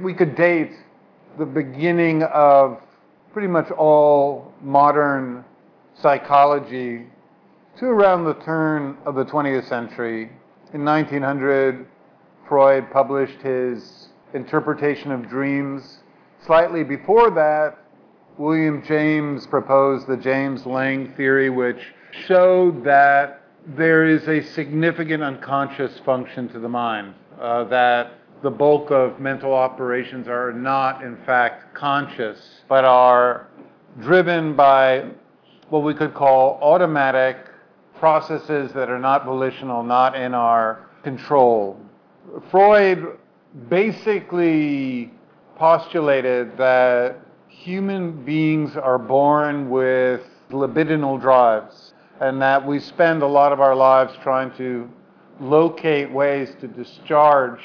we could date the beginning of pretty much all modern psychology to around the turn of the 20th century. In 1900, Freud published his interpretation of dreams. Slightly before that, William James proposed the James Lange theory, which showed that there is a significant unconscious function to the mind, uh, that the bulk of mental operations are not, in fact, conscious, but are driven by what we could call automatic processes that are not volitional, not in our control. Freud basically postulated that human beings are born with libidinal drives and that we spend a lot of our lives trying to locate ways to discharge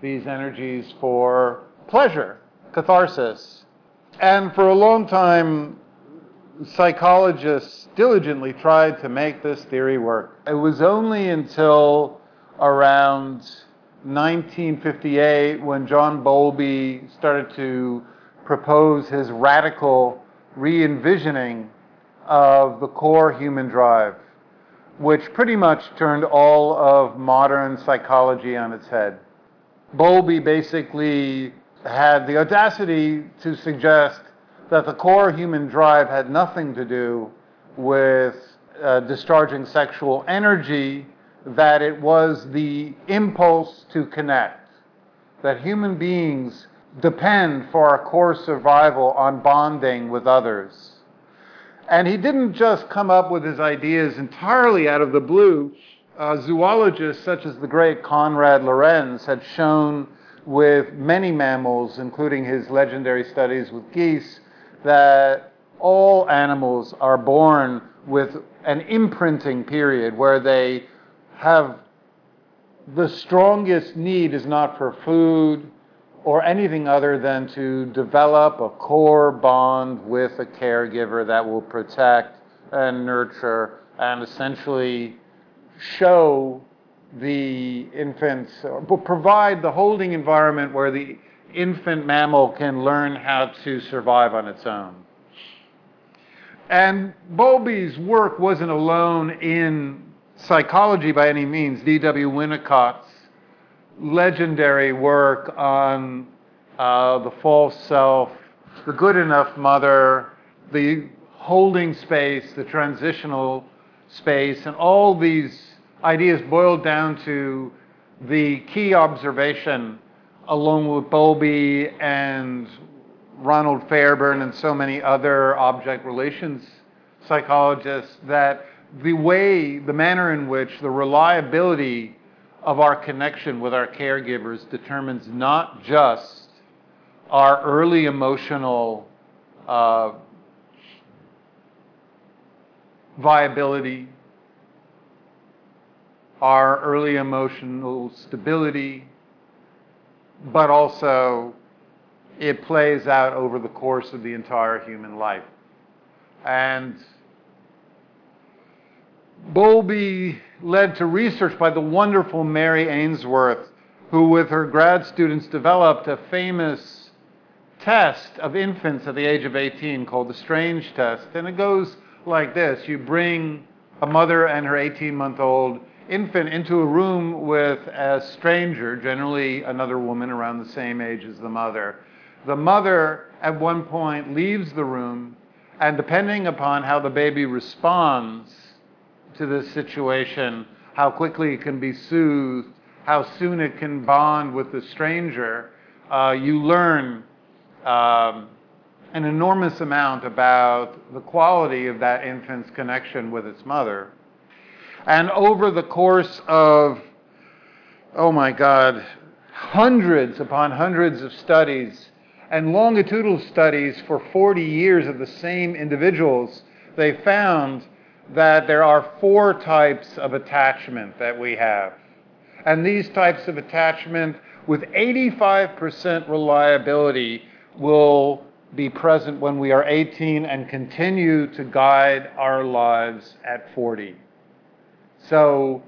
these energies for pleasure, catharsis. And for a long time, psychologists diligently tried to make this theory work. It was only until around 1958 when John Bowlby started to propose his radical re envisioning of the core human drive, which pretty much turned all of modern psychology on its head. Bowlby basically had the audacity to suggest that the core human drive had nothing to do with uh, discharging sexual energy, that it was the impulse to connect, that human beings depend for our core survival on bonding with others. And he didn't just come up with his ideas entirely out of the blue. Uh, zoologists such as the great Konrad Lorenz had shown with many mammals, including his legendary studies with geese, that all animals are born with an imprinting period where they have the strongest need is not for food or anything other than to develop a core bond with a caregiver that will protect and nurture and essentially show the infants, or provide the holding environment where the infant mammal can learn how to survive on its own. And Bowlby's work wasn't alone in psychology by any means. D.W. Winnicott's legendary work on uh, the false self, the good enough mother, the holding space, the transitional space, and all these ideas boiled down to the key observation, along with Bowlby and Ronald Fairbairn and so many other object relations psychologists, that the way, the manner in which the reliability of our connection with our caregivers determines not just our early emotional uh, viability, our early emotional stability, but also it plays out over the course of the entire human life. And Bowlby led to research by the wonderful Mary Ainsworth, who, with her grad students, developed a famous test of infants at the age of 18 called the Strange Test. And it goes like this You bring a mother and her 18 month old infant into a room with a stranger, generally another woman around the same age as the mother. The mother, at one point, leaves the room, and depending upon how the baby responds to this situation, how quickly it can be soothed, how soon it can bond with the stranger, uh, you learn um, an enormous amount about the quality of that infant's connection with its mother. And over the course of, oh my God, hundreds upon hundreds of studies and longitudinal studies for 40 years of the same individuals, they found that there are four types of attachment that we have. And these types of attachment, with 85% reliability, will be present when we are 18 and continue to guide our lives at 40. So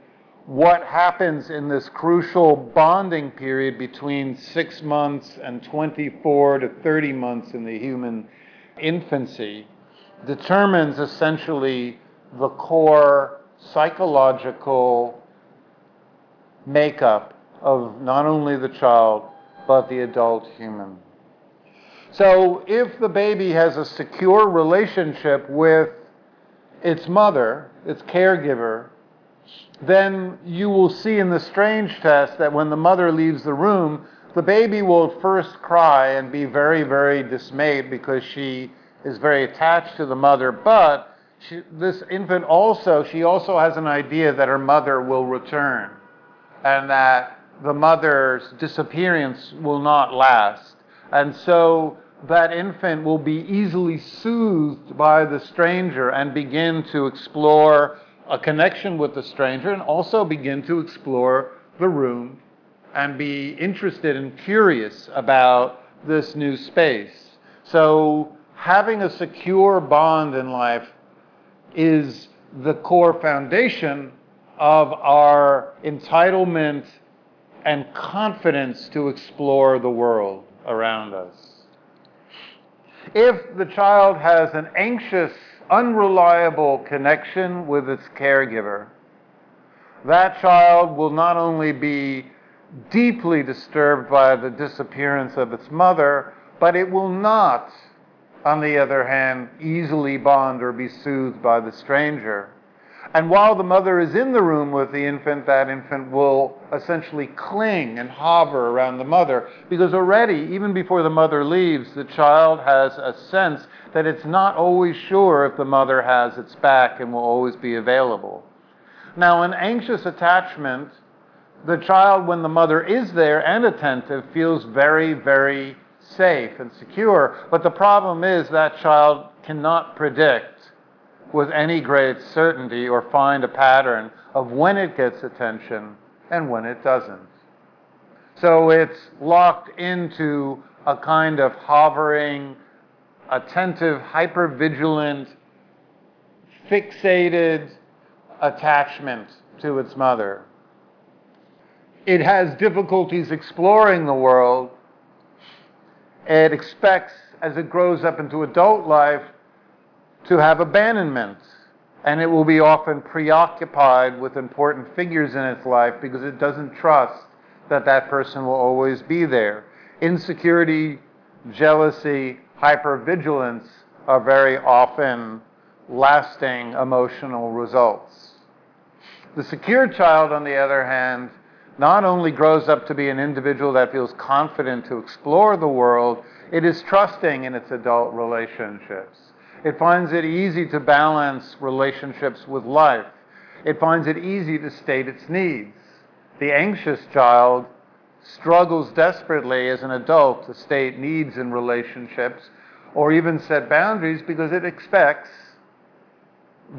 what happens in this crucial bonding period between six months and 24 to 30 months in the human infancy determines essentially the core psychological makeup of not only the child but the adult human. So if the baby has a secure relationship with its mother, its caregiver, then you will see in the strange test that when the mother leaves the room, the baby will first cry and be very, very dismayed because she is very attached to the mother. But she, this infant also, she also has an idea that her mother will return and that the mother's disappearance will not last. And so that infant will be easily soothed by the stranger and begin to explore a connection with the stranger and also begin to explore the room and be interested and curious about this new space. So, having a secure bond in life is the core foundation of our entitlement and confidence to explore the world around us. If the child has an anxious, unreliable connection with its caregiver, that child will not only be deeply disturbed by the disappearance of its mother, but it will not, on the other hand, easily bond or be soothed by the stranger. And while the mother is in the room with the infant, that infant will essentially cling and hover around the mother because already, even before the mother leaves, the child has a sense that it's not always sure if the mother has its back and will always be available. Now, in anxious attachment, the child, when the mother is there and attentive, feels very, very safe and secure. But the problem is that child cannot predict with any great certainty or find a pattern of when it gets attention and when it doesn't. So it's locked into a kind of hovering, attentive, hypervigilant, fixated attachment to its mother. It has difficulties exploring the world. It expects, as it grows up into adult life, to have abandonment. And it will be often preoccupied with important figures in its life because it doesn't trust that that person will always be there. Insecurity, jealousy, hypervigilance are very often lasting emotional results. The secure child, on the other hand, not only grows up to be an individual that feels confident to explore the world, it is trusting in its adult relationships. It finds it easy to balance relationships with life. It finds it easy to state its needs. The anxious child struggles desperately as an adult to state needs in relationships or even set boundaries because it expects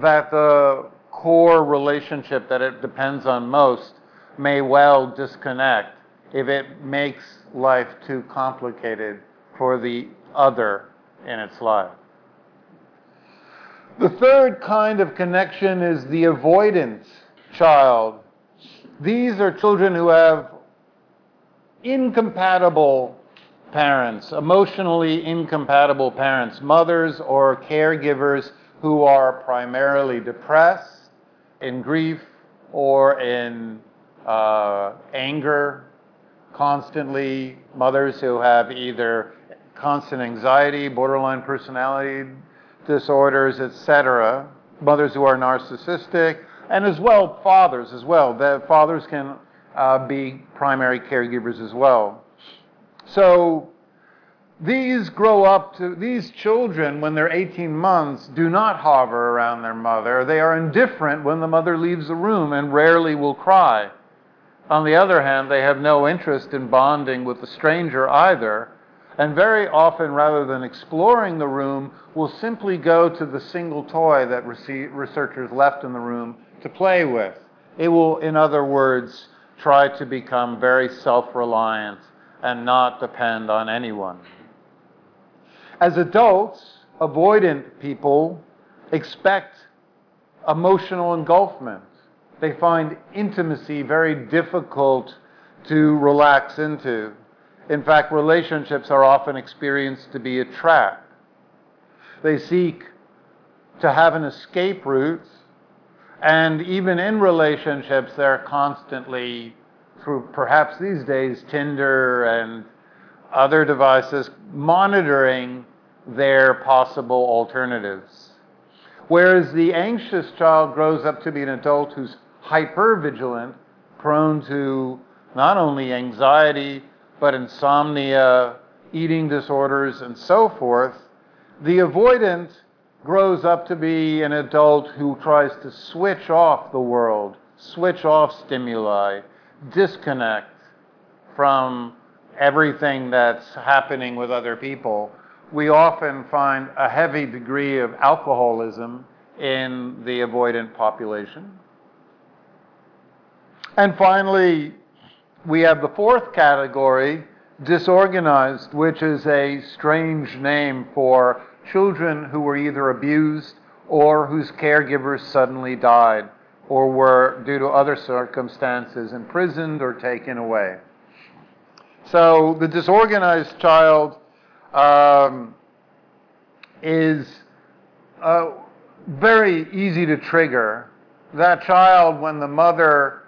that the core relationship that it depends on most may well disconnect if it makes life too complicated for the other in its life. The third kind of connection is the avoidance child. These are children who have incompatible parents, emotionally incompatible parents, mothers or caregivers who are primarily depressed, in grief, or in uh, anger constantly, mothers who have either constant anxiety, borderline personality disorders, etc., mothers who are narcissistic, and as well fathers as well. The fathers can uh, be primary caregivers as well. So these grow up to these children when they're 18 months do not hover around their mother. They are indifferent when the mother leaves the room and rarely will cry. On the other hand, they have no interest in bonding with the stranger either and very often, rather than exploring the room, will simply go to the single toy that researchers left in the room to play with. It will, in other words, try to become very self reliant and not depend on anyone. As adults, avoidant people expect emotional engulfment. They find intimacy very difficult to relax into. In fact, relationships are often experienced to be a trap. They seek to have an escape route, and even in relationships, they're constantly, through perhaps these days, Tinder and other devices, monitoring their possible alternatives. Whereas the anxious child grows up to be an adult who's hyper vigilant, prone to not only anxiety, but insomnia, eating disorders, and so forth. The avoidant grows up to be an adult who tries to switch off the world, switch off stimuli, disconnect from everything that's happening with other people. We often find a heavy degree of alcoholism in the avoidant population. And finally, we have the fourth category, disorganized, which is a strange name for children who were either abused or whose caregivers suddenly died or were, due to other circumstances, imprisoned or taken away. So the disorganized child um, is uh, very easy to trigger. That child, when the mother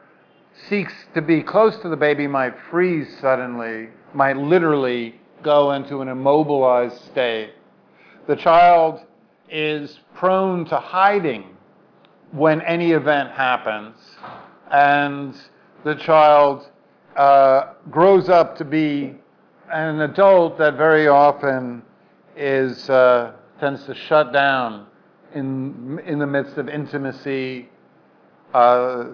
seeks to be close to the baby, might freeze suddenly, might literally go into an immobilized state. The child is prone to hiding when any event happens, and the child uh, grows up to be an adult that very often is uh, tends to shut down in in the midst of intimacy, uh,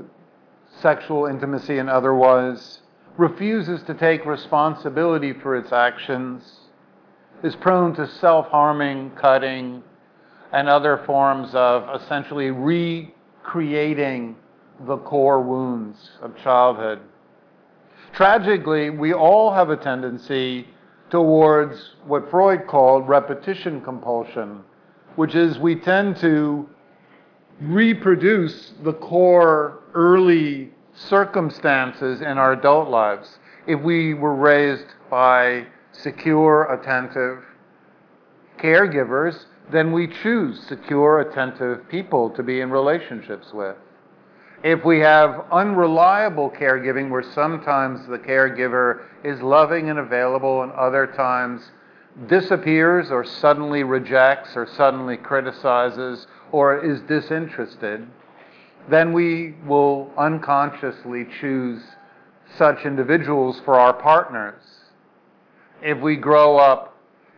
sexual intimacy and otherwise, refuses to take responsibility for its actions is prone to self harming, cutting, and other forms of essentially recreating the core wounds of childhood. Tragically, we all have a tendency towards what Freud called repetition compulsion, which is we tend to reproduce the core early circumstances in our adult lives. If we were raised by secure, attentive caregivers, then we choose secure, attentive people to be in relationships with. If we have unreliable caregiving, where sometimes the caregiver is loving and available and other times disappears or suddenly rejects or suddenly criticizes or is disinterested, then we will unconsciously choose such individuals for our partners if we grow up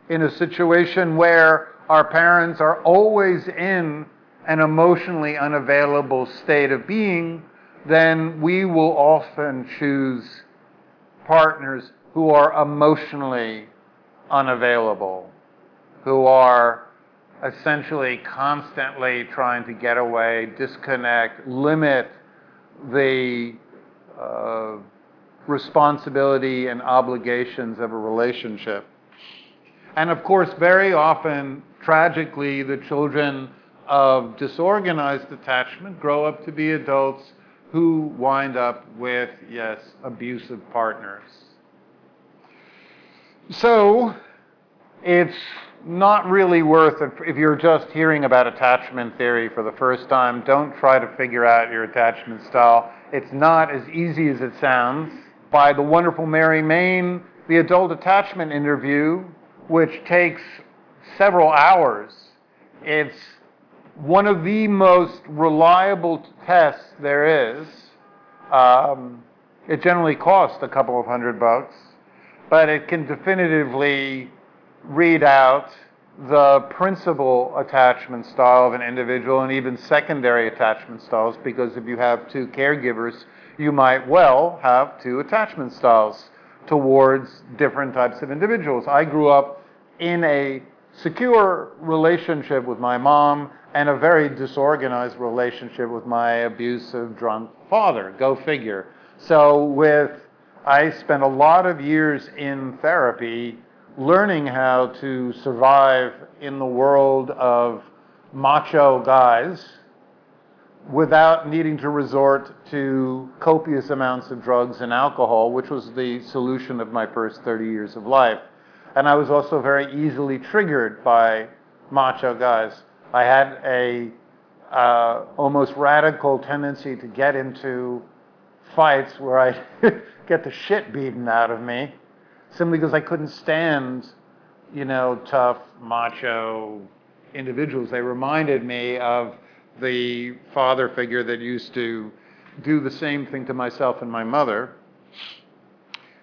in a situation where our parents are always in an emotionally unavailable state of being, then we will often choose partners who are emotionally unavailable, who are essentially constantly trying to get away, disconnect, limit the uh, responsibility and obligations of a relationship. And of course, very often, tragically, the children of disorganized attachment grow up to be adults who wind up with, yes, abusive partners. So, it's not really worth it if you're just hearing about attachment theory for the first time. Don't try to figure out your attachment style. It's not as easy as it sounds by the wonderful Mary Main, the adult attachment interview, which takes several hours. It's one of the most reliable tests there is. Um, it generally costs a couple of hundred bucks, but it can definitively read out the principal attachment style of an individual and even secondary attachment styles because if you have two caregivers, you might well have two attachment styles towards different types of individuals. I grew up in a secure relationship with my mom and a very disorganized relationship with my abusive drunk father. Go figure. So with I spent a lot of years in therapy learning how to survive in the world of macho guys without needing to resort to copious amounts of drugs and alcohol, which was the solution of my first 30 years of life. And I was also very easily triggered by macho guys. I had a uh, almost radical tendency to get into fights where I get the shit beaten out of me simply because I couldn't stand, you know, tough, macho individuals. They reminded me of the father figure that used to do the same thing to myself and my mother.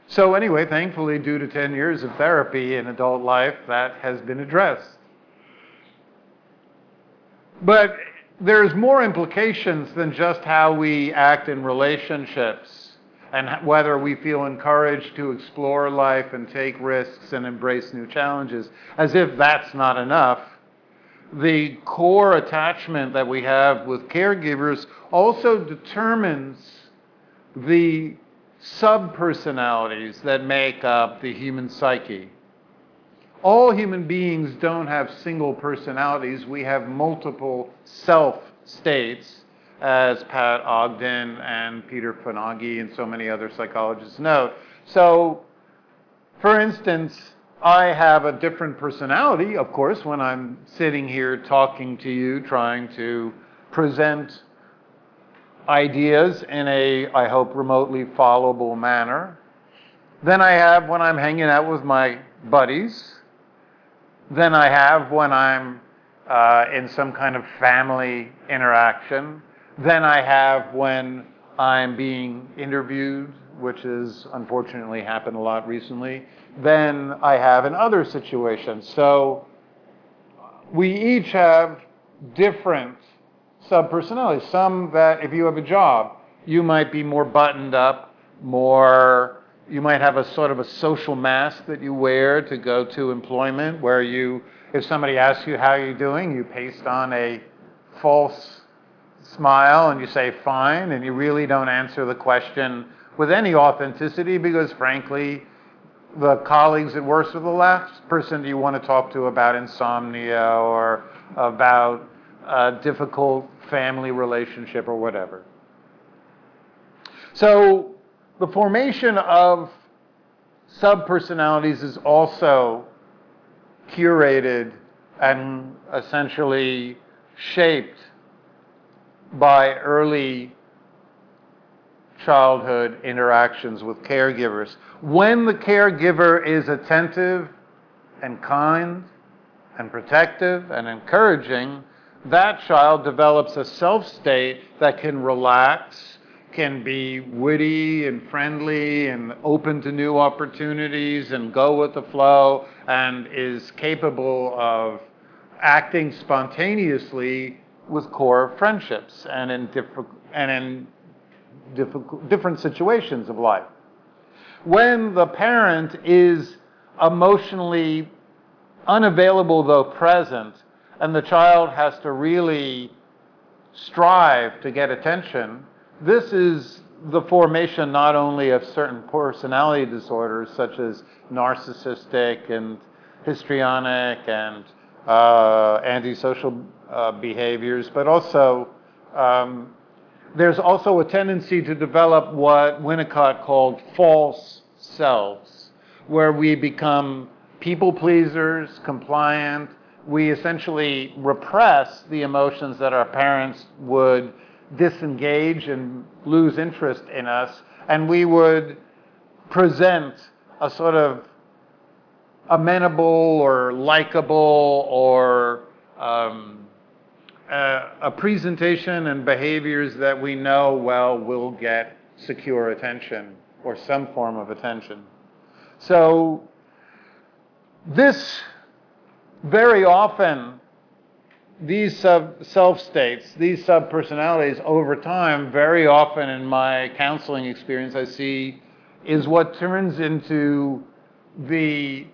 So, anyway, thankfully, due to 10 years of therapy in adult life, that has been addressed. But there's more implications than just how we act in relationships and whether we feel encouraged to explore life and take risks and embrace new challenges. As if that's not enough, the core attachment that we have with caregivers also determines the subpersonalities that make up the human psyche. All human beings don't have single personalities. We have multiple self states, as Pat Ogden and Peter Fonagy and so many other psychologists note. So, for instance, I have a different personality, of course, when I'm sitting here talking to you, trying to present ideas in a, I hope, remotely followable manner. than I have when I'm hanging out with my buddies. than I have when I'm uh, in some kind of family interaction. than I have when I'm being interviewed, which has unfortunately happened a lot recently than I have in other situations. So we each have different subpersonalities. Some that, if you have a job, you might be more buttoned up, more, you might have a sort of a social mask that you wear to go to employment, where you, if somebody asks you how you're doing, you paste on a false smile and you say fine, and you really don't answer the question with any authenticity because, frankly, the colleagues at worst are the last person you want to talk to about insomnia or about a difficult family relationship or whatever. So the formation of subpersonalities is also curated and essentially shaped by early childhood interactions with caregivers. When the caregiver is attentive and kind and protective and encouraging, that child develops a self state that can relax, can be witty and friendly and open to new opportunities and go with the flow and is capable of acting spontaneously with core friendships and in, diff- and in different situations of life. When the parent is emotionally unavailable though present, and the child has to really strive to get attention, this is the formation not only of certain personality disorders such as narcissistic and histrionic and uh, antisocial uh, behaviors, but also um, there's also a tendency to develop what Winnicott called false selves, where we become people pleasers, compliant. We essentially repress the emotions that our parents would disengage and lose interest in us, and we would present a sort of amenable or likable or um, Uh, a presentation and behaviors that we know well will get secure attention or some form of attention. So, this very often, these sub self states, these sub personalities over time, very often in my counseling experience, I see is what turns into the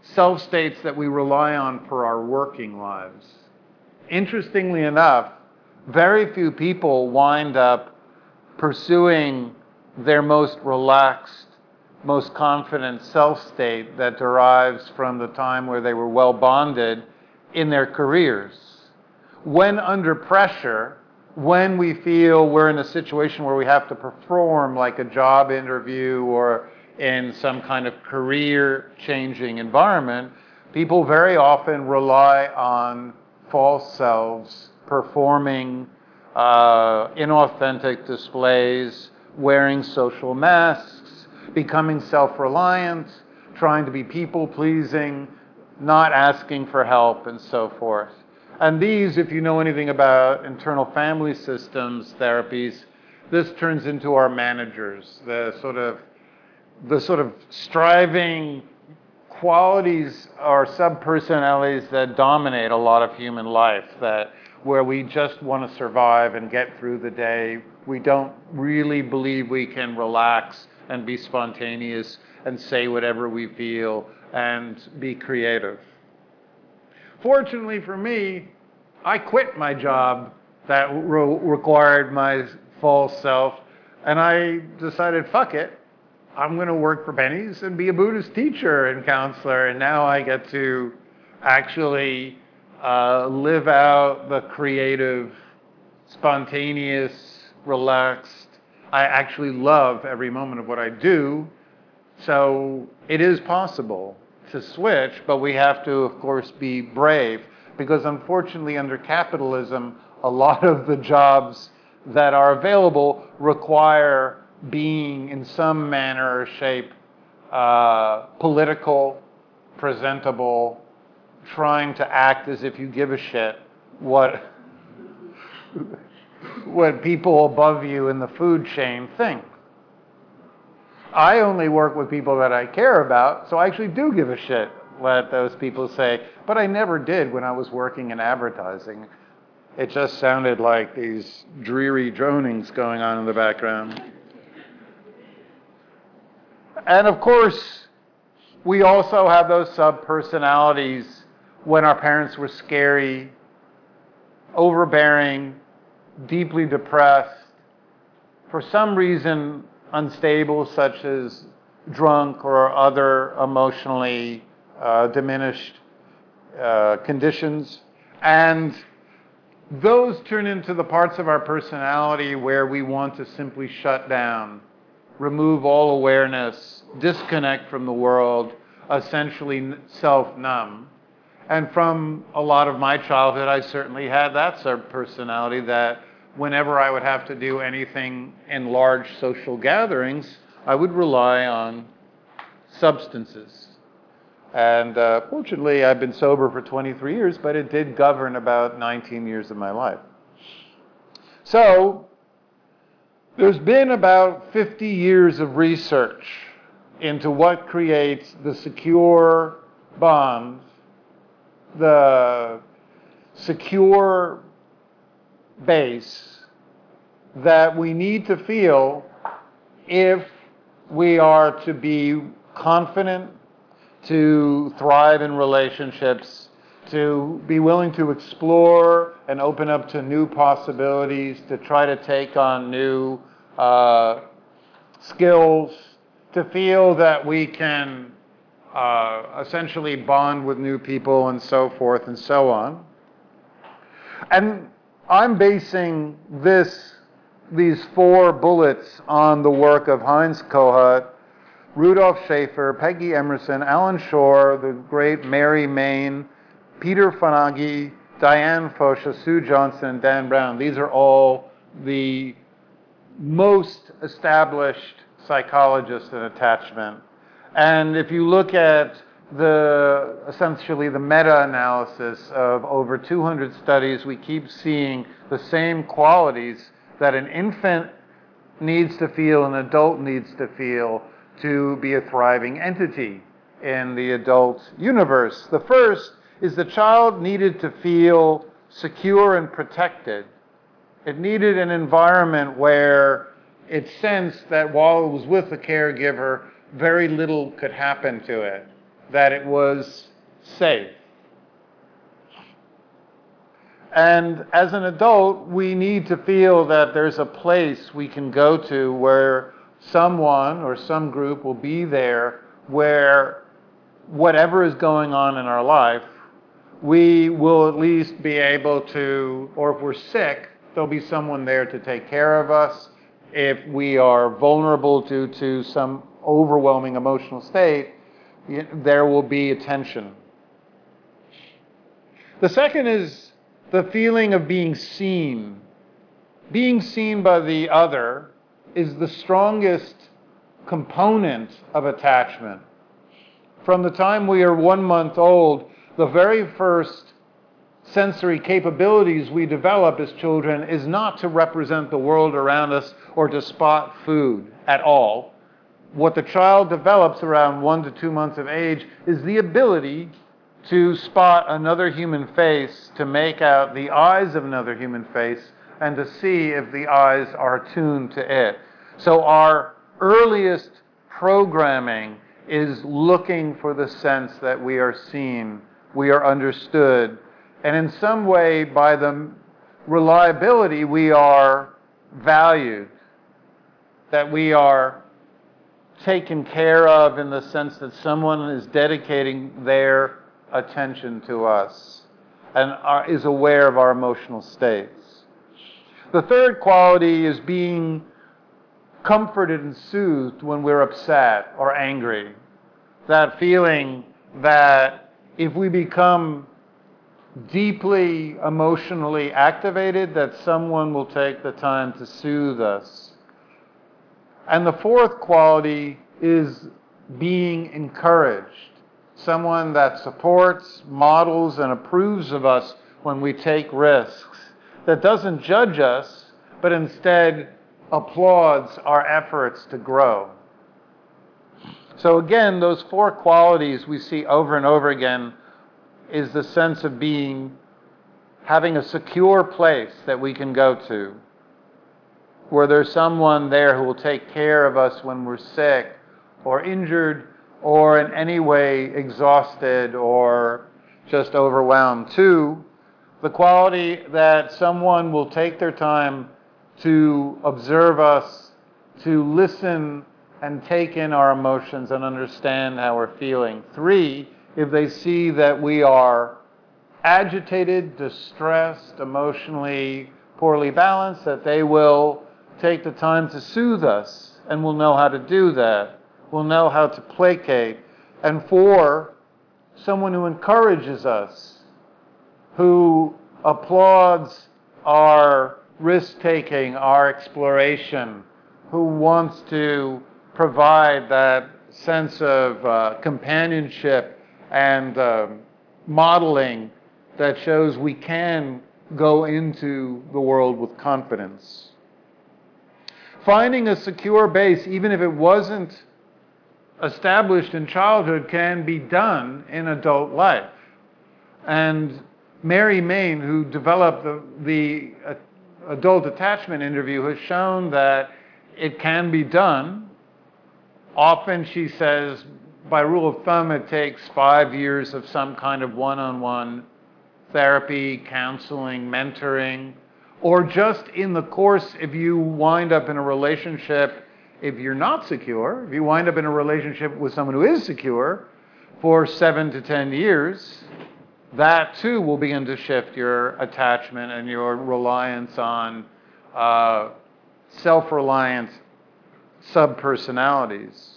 self states that we rely on for our working lives interestingly enough, very few people wind up pursuing their most relaxed, most confident self state that derives from the time where they were well bonded in their careers. When under pressure, when we feel we're in a situation where we have to perform like a job interview or in some kind of career changing environment, people very often rely on false selves performing uh, inauthentic displays, wearing social masks, becoming self reliant, trying to be people pleasing, not asking for help, and so forth. And these, if you know anything about internal family systems therapies, this turns into our managers, the sort of the sort of striving qualities or subpersonalities that dominate a lot of human life that where we just want to survive and get through the day. We don't really believe we can relax and be spontaneous and say whatever we feel and be creative. Fortunately for me, I quit my job that re- required my false self and I decided, fuck it. I'm going to work for pennies and be a Buddhist teacher and counselor. And now I get to actually uh, live out the creative, spontaneous, relaxed. I actually love every moment of what I do. So it is possible to switch, but we have to, of course, be brave because unfortunately, under capitalism, a lot of the jobs that are available require being in some manner or shape uh, political, presentable, trying to act as if you give a shit what what people above you in the food chain think. I only work with people that I care about, so I actually do give a shit what those people say, but I never did when I was working in advertising. It just sounded like these dreary dronings going on in the background. And of course, we also have those sub personalities when our parents were scary, overbearing, deeply depressed, for some reason unstable, such as drunk or other emotionally uh, diminished uh, conditions. And those turn into the parts of our personality where we want to simply shut down, remove all awareness, disconnect from the world, essentially self numb. And from a lot of my childhood, I certainly had that sort of personality that whenever I would have to do anything in large social gatherings, I would rely on substances. And uh, fortunately, I've been sober for 23 years, but it did govern about 19 years of my life. So, there's been about 50 years of research into what creates the secure bond, the secure base that we need to feel if we are to be confident to thrive in relationships, to be willing to explore and open up to new possibilities, to try to take on new uh, skills, to feel that we can uh, essentially bond with new people and so forth and so on. And I'm basing this, these four bullets on the work of Heinz Kohut Rudolf Schaffer, Peggy Emerson, Allan Schore, the great Mary Main, Peter Fonagy, Diane Fosha, Sue Johnson, Dan Brown. These are all the most established psychologists in attachment. And if you look at the essentially the meta-analysis of over 200 studies, we keep seeing the same qualities that an infant needs to feel, an adult needs to feel, to be a thriving entity in the adult universe. The first is the child needed to feel secure and protected. It needed an environment where it sensed that while it was with the caregiver, very little could happen to it, that it was safe. And as an adult, we need to feel that there's a place we can go to where someone or some group will be there where whatever is going on in our life, we will at least be able to, or if we're sick, there'll be someone there to take care of us. If we are vulnerable due to some overwhelming emotional state, there will be attention. The second is the feeling of being seen. Being seen by the other is the strongest component of attachment. From the time we are one month old, the very first sensory capabilities we develop as children is not to represent the world around us or to spot food at all. What the child develops around one to two months of age is the ability to spot another human face, to make out the eyes of another human face, and to see if the eyes are tuned to it. So our earliest programming is looking for the sense that we are seen, we are understood, and in some way, by the reliability, we are valued, that we are taken care of in the sense that someone is dedicating their attention to us and are, is aware of our emotional states. The third quality is being comforted and soothed when we're upset or angry. That feeling that if we become deeply emotionally activated, that someone will take the time to soothe us. And the fourth quality is being encouraged. Someone that supports, models, and approves of us when we take risks, that doesn't judge us, but instead applauds our efforts to grow. So, again, those four qualities we see over and over again is the sense of being, having a secure place that we can go to, where there's someone there who will take care of us when we're sick or injured or in any way exhausted or just overwhelmed. Two, the quality that someone will take their time to observe us, to listen and take in our emotions and understand how we're feeling. Three, if they see that we are agitated, distressed, emotionally poorly balanced, that they will take the time to soothe us and will know how to do that, We'll know how to placate. And four, someone who encourages us, who applauds our risk taking, our exploration, who wants to provide that sense of uh, companionship and uh, modeling that shows we can go into the world with confidence. Finding a secure base, even if it wasn't established in childhood, can be done in adult life. And Mary Main, who developed the, the uh, adult attachment interview, has shown that it can be done. Often, she says, by rule of thumb, it takes five years of some kind of one on one therapy, counseling, mentoring, or just in the course, if you wind up in a relationship, if you're not secure, if you wind up in a relationship with someone who is secure for seven to ten years, that too will begin to shift your attachment and your reliance on uh, self reliant subpersonalities.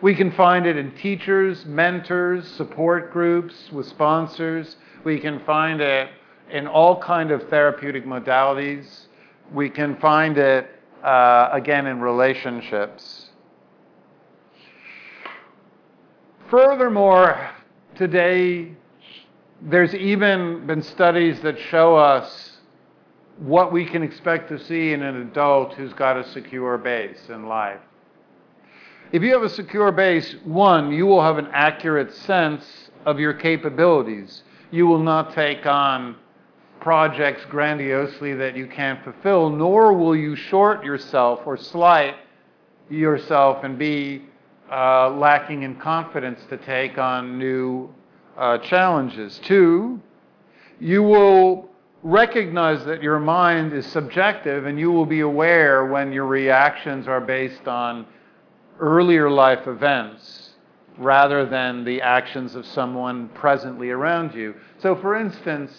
We can find it in teachers, mentors, support groups, with sponsors. We can find it in all kind of therapeutic modalities. We can find it uh, again in relationships. Furthermore, today there's even been studies that show us what we can expect to see in an adult who's got a secure base in life. If you have a secure base, one, you will have an accurate sense of your capabilities. You will not take on projects grandiosely that you can't fulfill, nor will you short yourself or slight yourself and be uh, lacking in confidence to take on new uh, challenges. Two, you will recognize that your mind is subjective and you will be aware when your reactions are based on earlier life events rather than the actions of someone presently around you. So, for instance,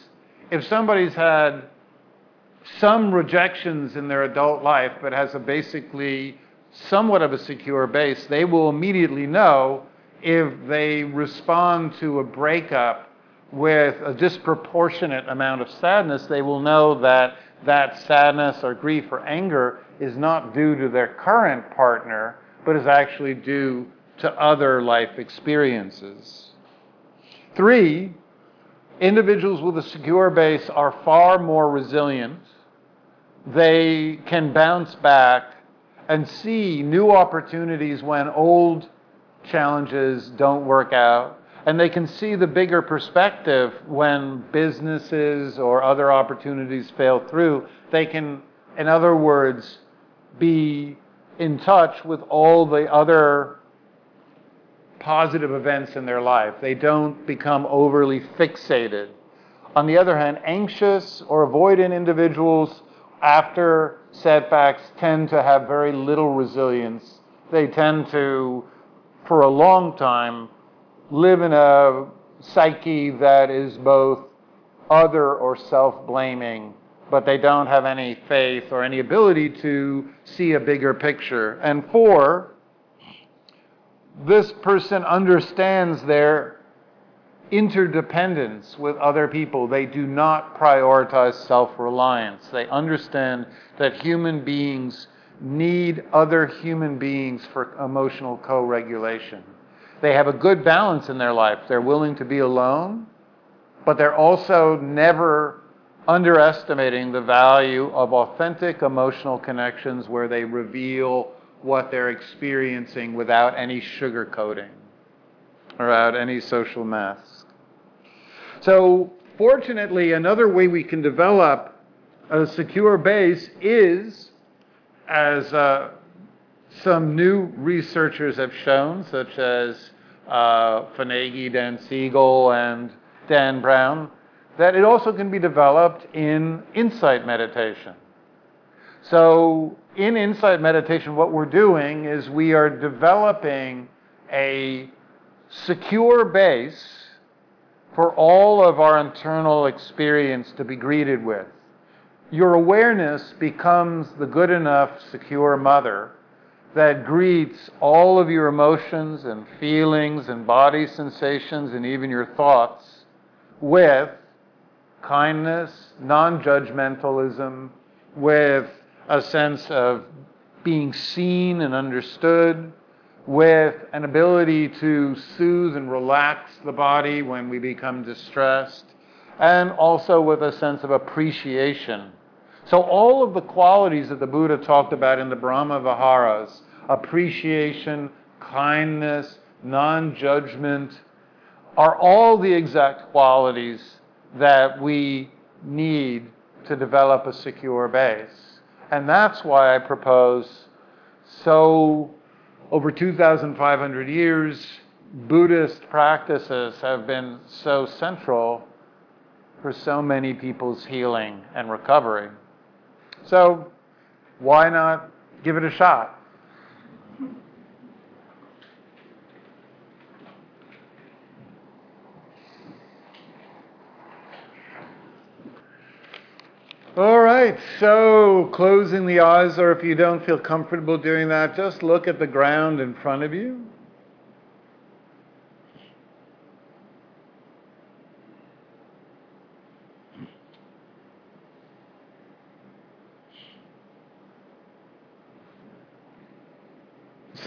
if somebody's had some rejections in their adult life, but has a basically somewhat of a secure base, they will immediately know if they respond to a breakup with a disproportionate amount of sadness, they will know that that sadness or grief or anger is not due to their current partner, but is actually due to other life experiences. Three, individuals with a secure base are far more resilient. They can bounce back and see new opportunities when old challenges don't work out. And they can see the bigger perspective when businesses or other opportunities fail through. They can, in other words, be in touch with all the other positive events in their life. They don't become overly fixated. On the other hand, anxious or avoidant individuals, after setbacks, tend to have very little resilience. They tend to, for a long time, live in a psyche that is both other or self blaming, but they don't have any faith or any ability to see a bigger picture. And four, this person understands their interdependence with other people. They do not prioritize self reliance. They understand that human beings need other human beings for emotional co regulation. They have a good balance in their life. They're willing to be alone, but they're also never underestimating the value of authentic emotional connections where they reveal what they're experiencing without any sugarcoating or without any social mask. So, fortunately, another way we can develop a secure base is, as uh, some new researchers have shown, such as uh, Dan Siegel, and Dan Brown, that it also can be developed in insight meditation. So, in insight meditation, what we're doing is we are developing a secure base for all of our internal experience to be greeted with. Your awareness becomes the good enough, secure mother that greets all of your emotions and feelings and body sensations and even your thoughts with kindness, non judgmentalism, with a sense of being seen and understood, with an ability to soothe and relax the body when we become distressed, and also with a sense of appreciation so, all of the qualities that the Buddha talked about in the Brahma Viharas appreciation, kindness, non judgment are all the exact qualities that we need to develop a secure base. And that's why I propose so, over 2,500 years, Buddhist practices have been so central for so many people's healing and recovery. So why not give it a shot? All right, so closing the eyes, or if you don't feel comfortable doing that, just look at the ground in front of you.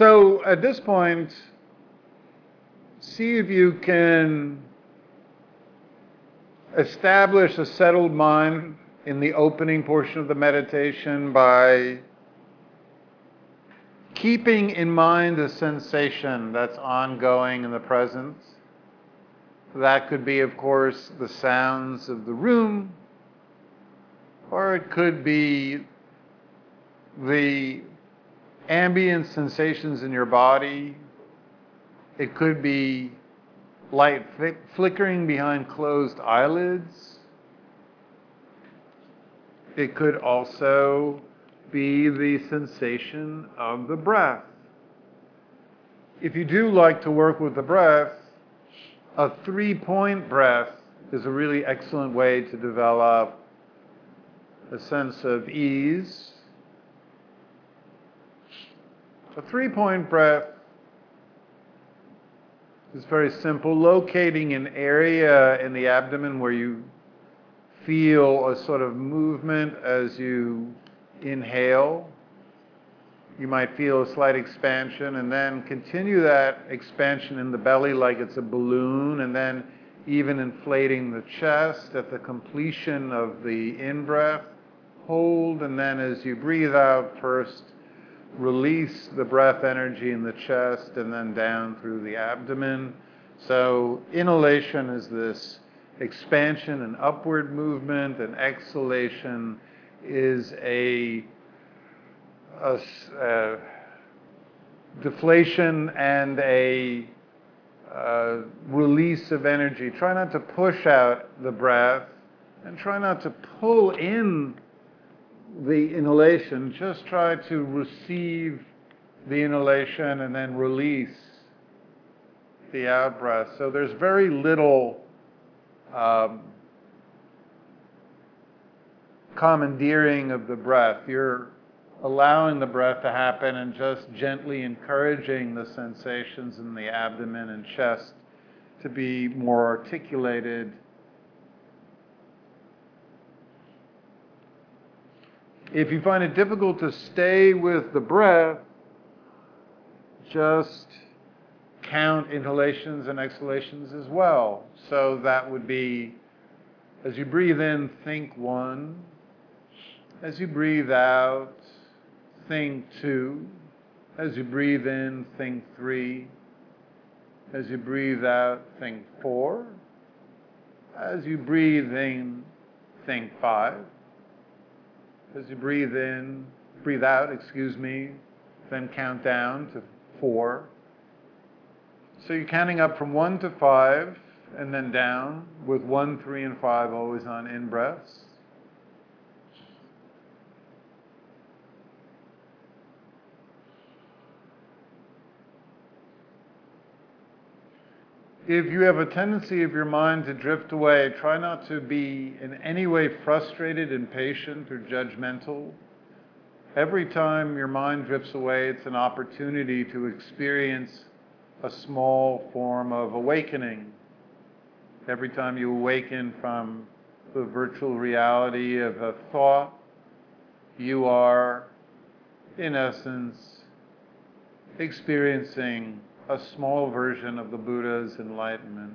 So at this point, see if you can establish a settled mind in the opening portion of the meditation by keeping in mind the sensation that's ongoing in the present. That could be, of course, the sounds of the room, or it could be the ambient sensations in your body. It could be light flickering behind closed eyelids. It could also be the sensation of the breath. If you do like to work with the breath, a three point breath is a really excellent way to develop a sense of ease. A three point breath is very simple, locating an area in the abdomen where you feel a sort of movement as you inhale. You might feel a slight expansion, and then continue that expansion in the belly like it's a balloon, and then even inflating the chest at the completion of the in breath. Hold, and then as you breathe out, first release the breath energy in the chest and then down through the abdomen. So, inhalation is this expansion and upward movement, and exhalation is a, a, a deflation and a uh, release of energy. Try not to push out the breath and try not to pull in the inhalation. Just try to receive the inhalation and then release the out breath. So there's very little um, commandeering of the breath. You're allowing the breath to happen and just gently encouraging the sensations in the abdomen and chest to be more articulated. If you find it difficult to stay with the breath, just count inhalations and exhalations as well. So that would be as you breathe in, think one. As you breathe out, think two. As you breathe in, think three. As you breathe out, think four. As you breathe in, think five. As you breathe in, breathe out, excuse me, then count down to four. So you're counting up from one to five and then down with one, three, and five always on in breaths. If you have a tendency of your mind to drift away, try not to be in any way frustrated, impatient, or judgmental. Every time your mind drifts away, it's an opportunity to experience a small form of awakening. Every time you awaken from the virtual reality of a thought, you are, in essence, experiencing a small version of the Buddha's enlightenment.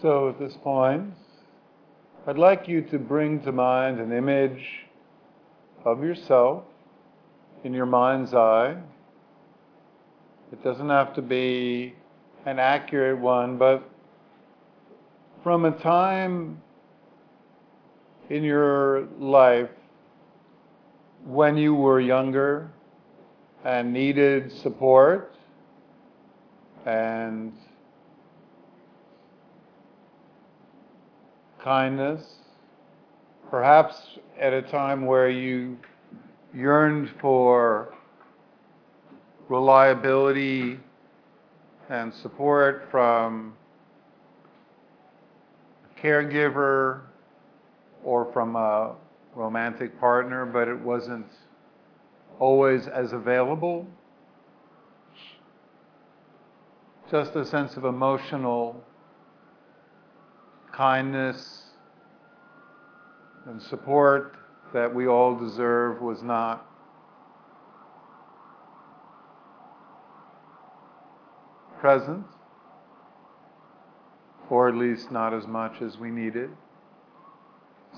So at this point, I'd like you to bring to mind an image of yourself in your mind's eye. It doesn't have to be an accurate one, but from a time in your life when you were younger and needed support and kindness, perhaps at a time where you yearned for reliability and support from a caregiver or from a romantic partner, but it wasn't always as available. Just a sense of emotional kindness and support that we all deserve was not present, or at least not as much as we needed.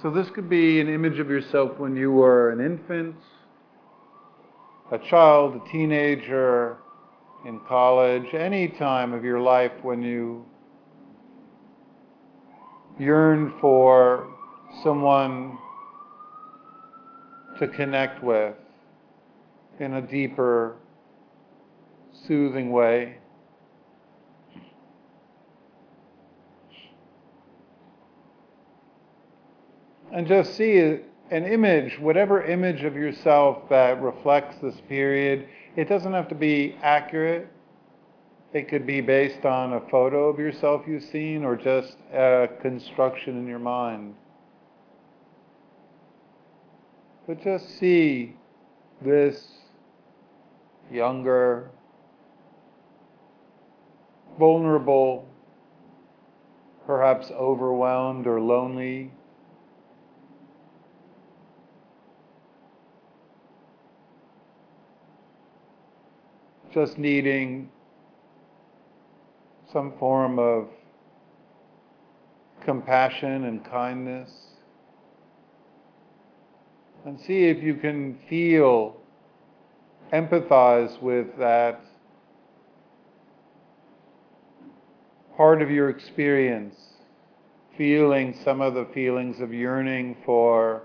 So, this could be an image of yourself when you were an infant, a child, a teenager, in college, any time of your life when you yearn for someone to connect with in a deeper, soothing way. And just see an image, whatever image of yourself that reflects this period. It doesn't have to be accurate. It could be based on a photo of yourself you've seen or just a construction in your mind. But just see this younger, vulnerable, perhaps overwhelmed or lonely just needing some form of compassion and kindness. And see if you can feel, empathize with that part of your experience, feeling some of the feelings of yearning for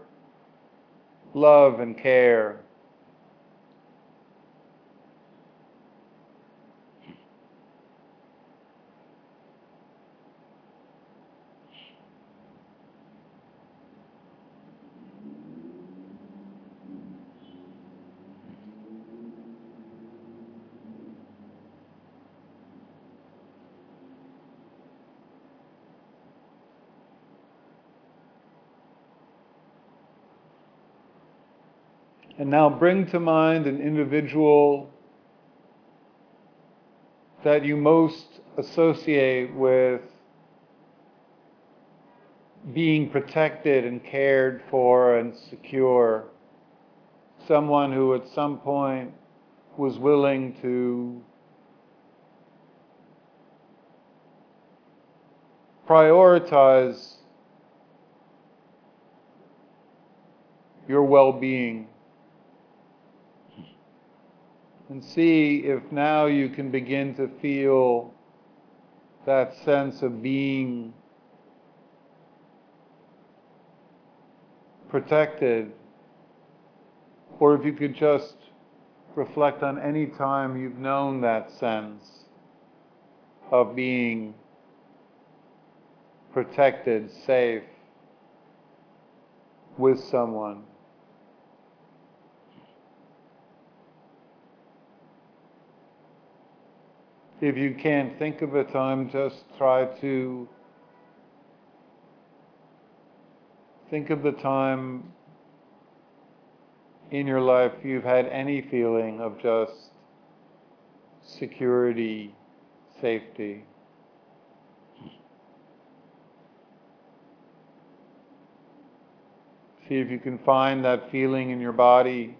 love and care. And now bring to mind an individual that you most associate with being protected and cared for and secure. Someone who at some point was willing to prioritize your well being and see if now you can begin to feel that sense of being protected, or if you could just reflect on any time you've known that sense of being protected, safe with someone. If you can't think of a time, just try to think of the time in your life you've had any feeling of just security, safety. See if you can find that feeling in your body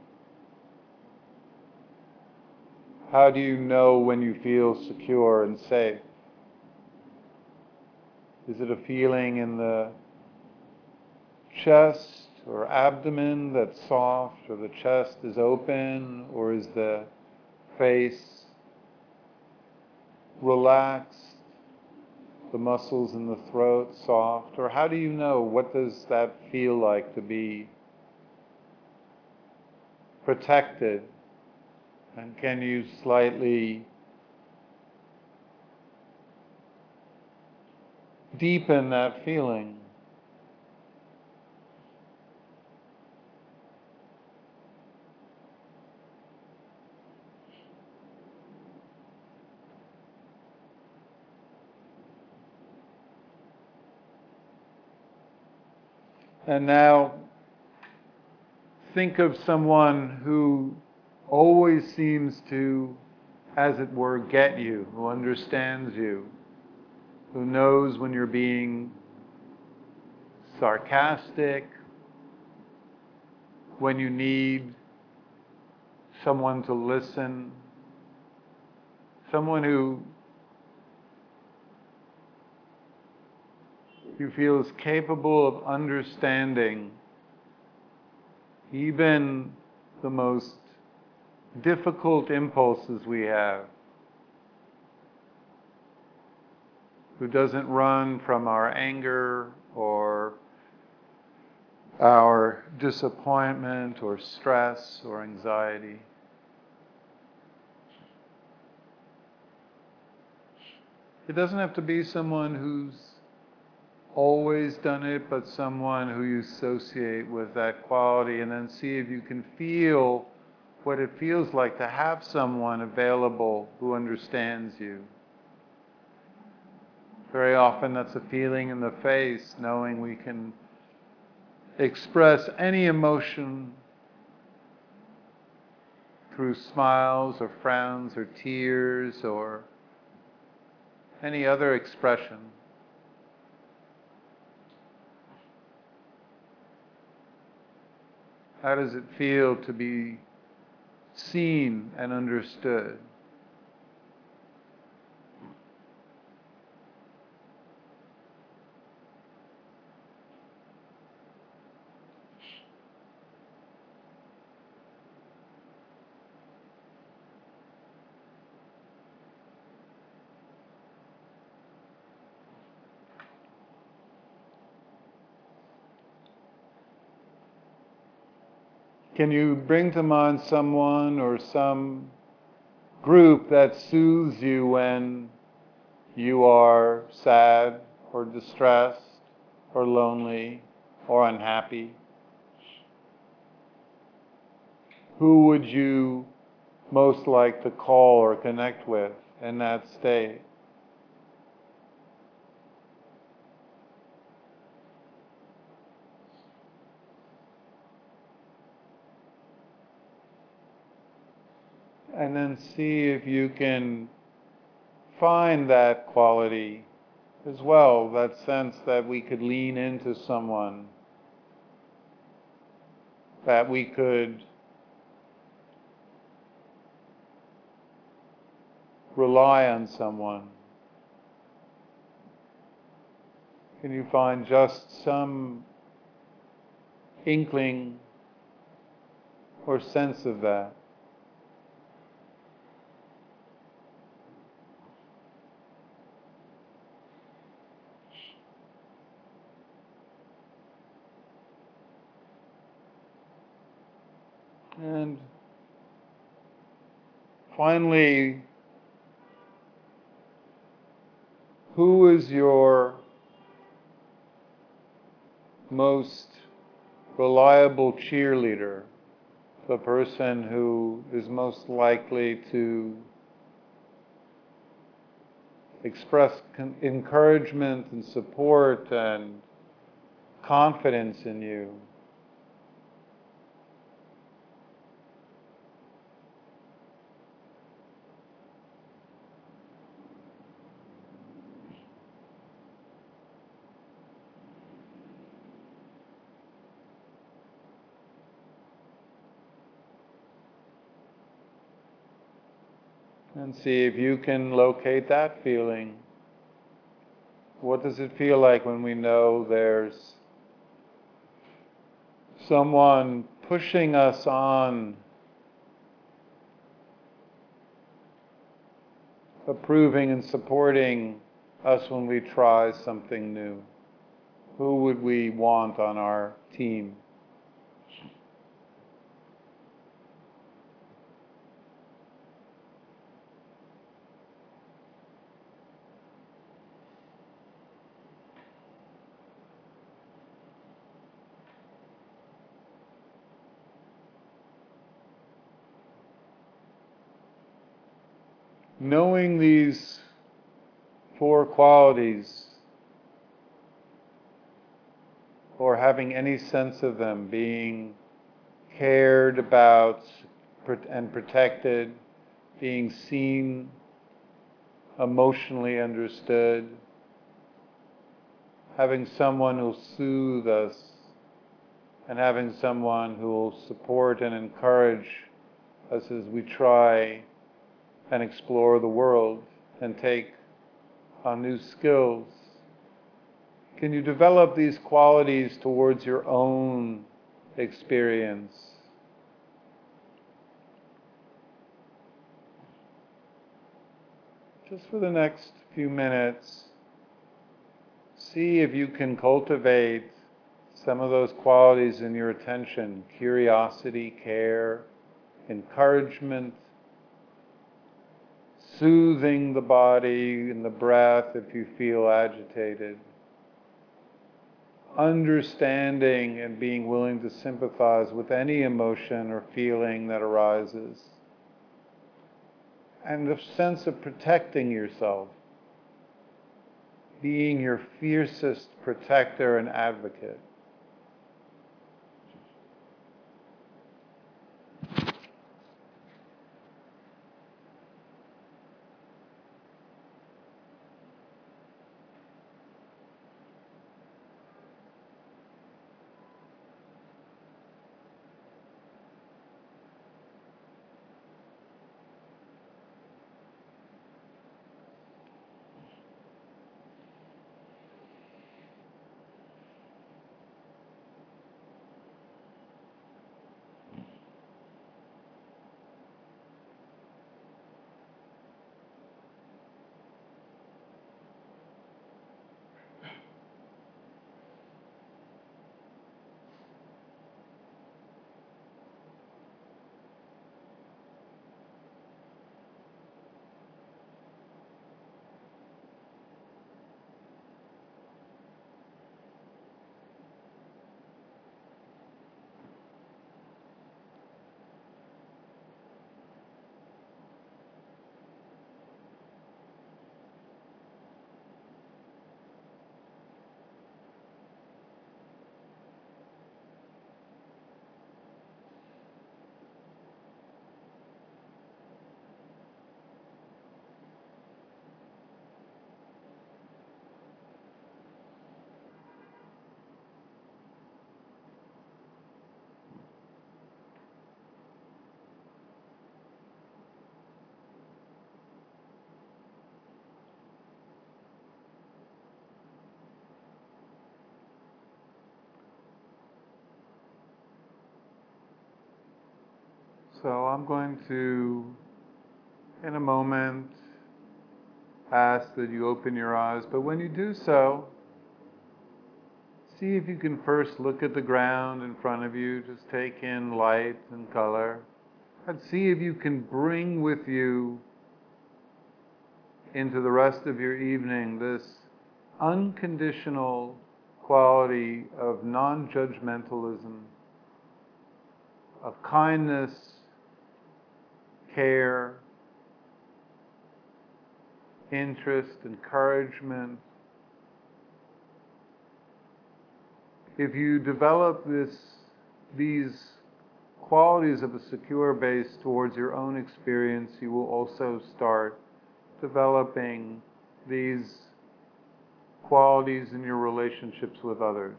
How do you know when you feel secure and safe? Is it a feeling in the chest or abdomen that's soft, or the chest is open, or is the face relaxed? the muscles in the throat soft? Or how do you know? What does that feel like to be protected? And can you slightly deepen that feeling? And now think of someone who always seems to, as it were, get you, who understands you, who knows when you're being sarcastic, when you need someone to listen, someone who who feels capable of understanding even the most difficult impulses we have, who doesn't run from our anger or our disappointment or stress or anxiety. It doesn't have to be someone who's always done it, but someone who you associate with that quality, and then see if you can feel what it feels like to have someone available who understands you. Very often, that's a feeling in the face, knowing we can express any emotion through smiles or frowns or tears or any other expression. How does it feel to be seen and understood? Can you bring to mind someone or some group that soothes you when you are sad or distressed or lonely or unhappy? Who would you most like to call or connect with in that state? And then see if you can find that quality as well, that sense that we could lean into someone, that we could rely on someone. Can you find just some inkling or sense of that? And finally, who is your most reliable cheerleader? The person who is most likely to express encouragement and support and confidence in you. and see if you can locate that feeling. What does it feel like when we know there's someone pushing us on, approving and supporting us when we try something new? Who would we want on our team? Knowing these four qualities or having any sense of them being cared about and protected, being seen, emotionally understood, having someone who'll soothe us, and having someone who will support and encourage us as we try and explore the world and take on new skills? Can you develop these qualities towards your own experience? Just for the next few minutes, see if you can cultivate some of those qualities in your attention curiosity, care, encouragement, soothing the body and the breath if you feel agitated, understanding and being willing to sympathize with any emotion or feeling that arises, and the sense of protecting yourself, being your fiercest protector and advocate. So I'm going to, in a moment, ask that you open your eyes. But when you do so, see if you can first look at the ground in front of you, just take in light and color, and see if you can bring with you into the rest of your evening this unconditional quality of non judgmentalism, of kindness care, interest, encouragement. If you develop this, these qualities of a secure base towards your own experience, you will also start developing these qualities in your relationships with others.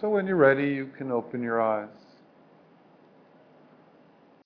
So when you're ready, you can open your eyes.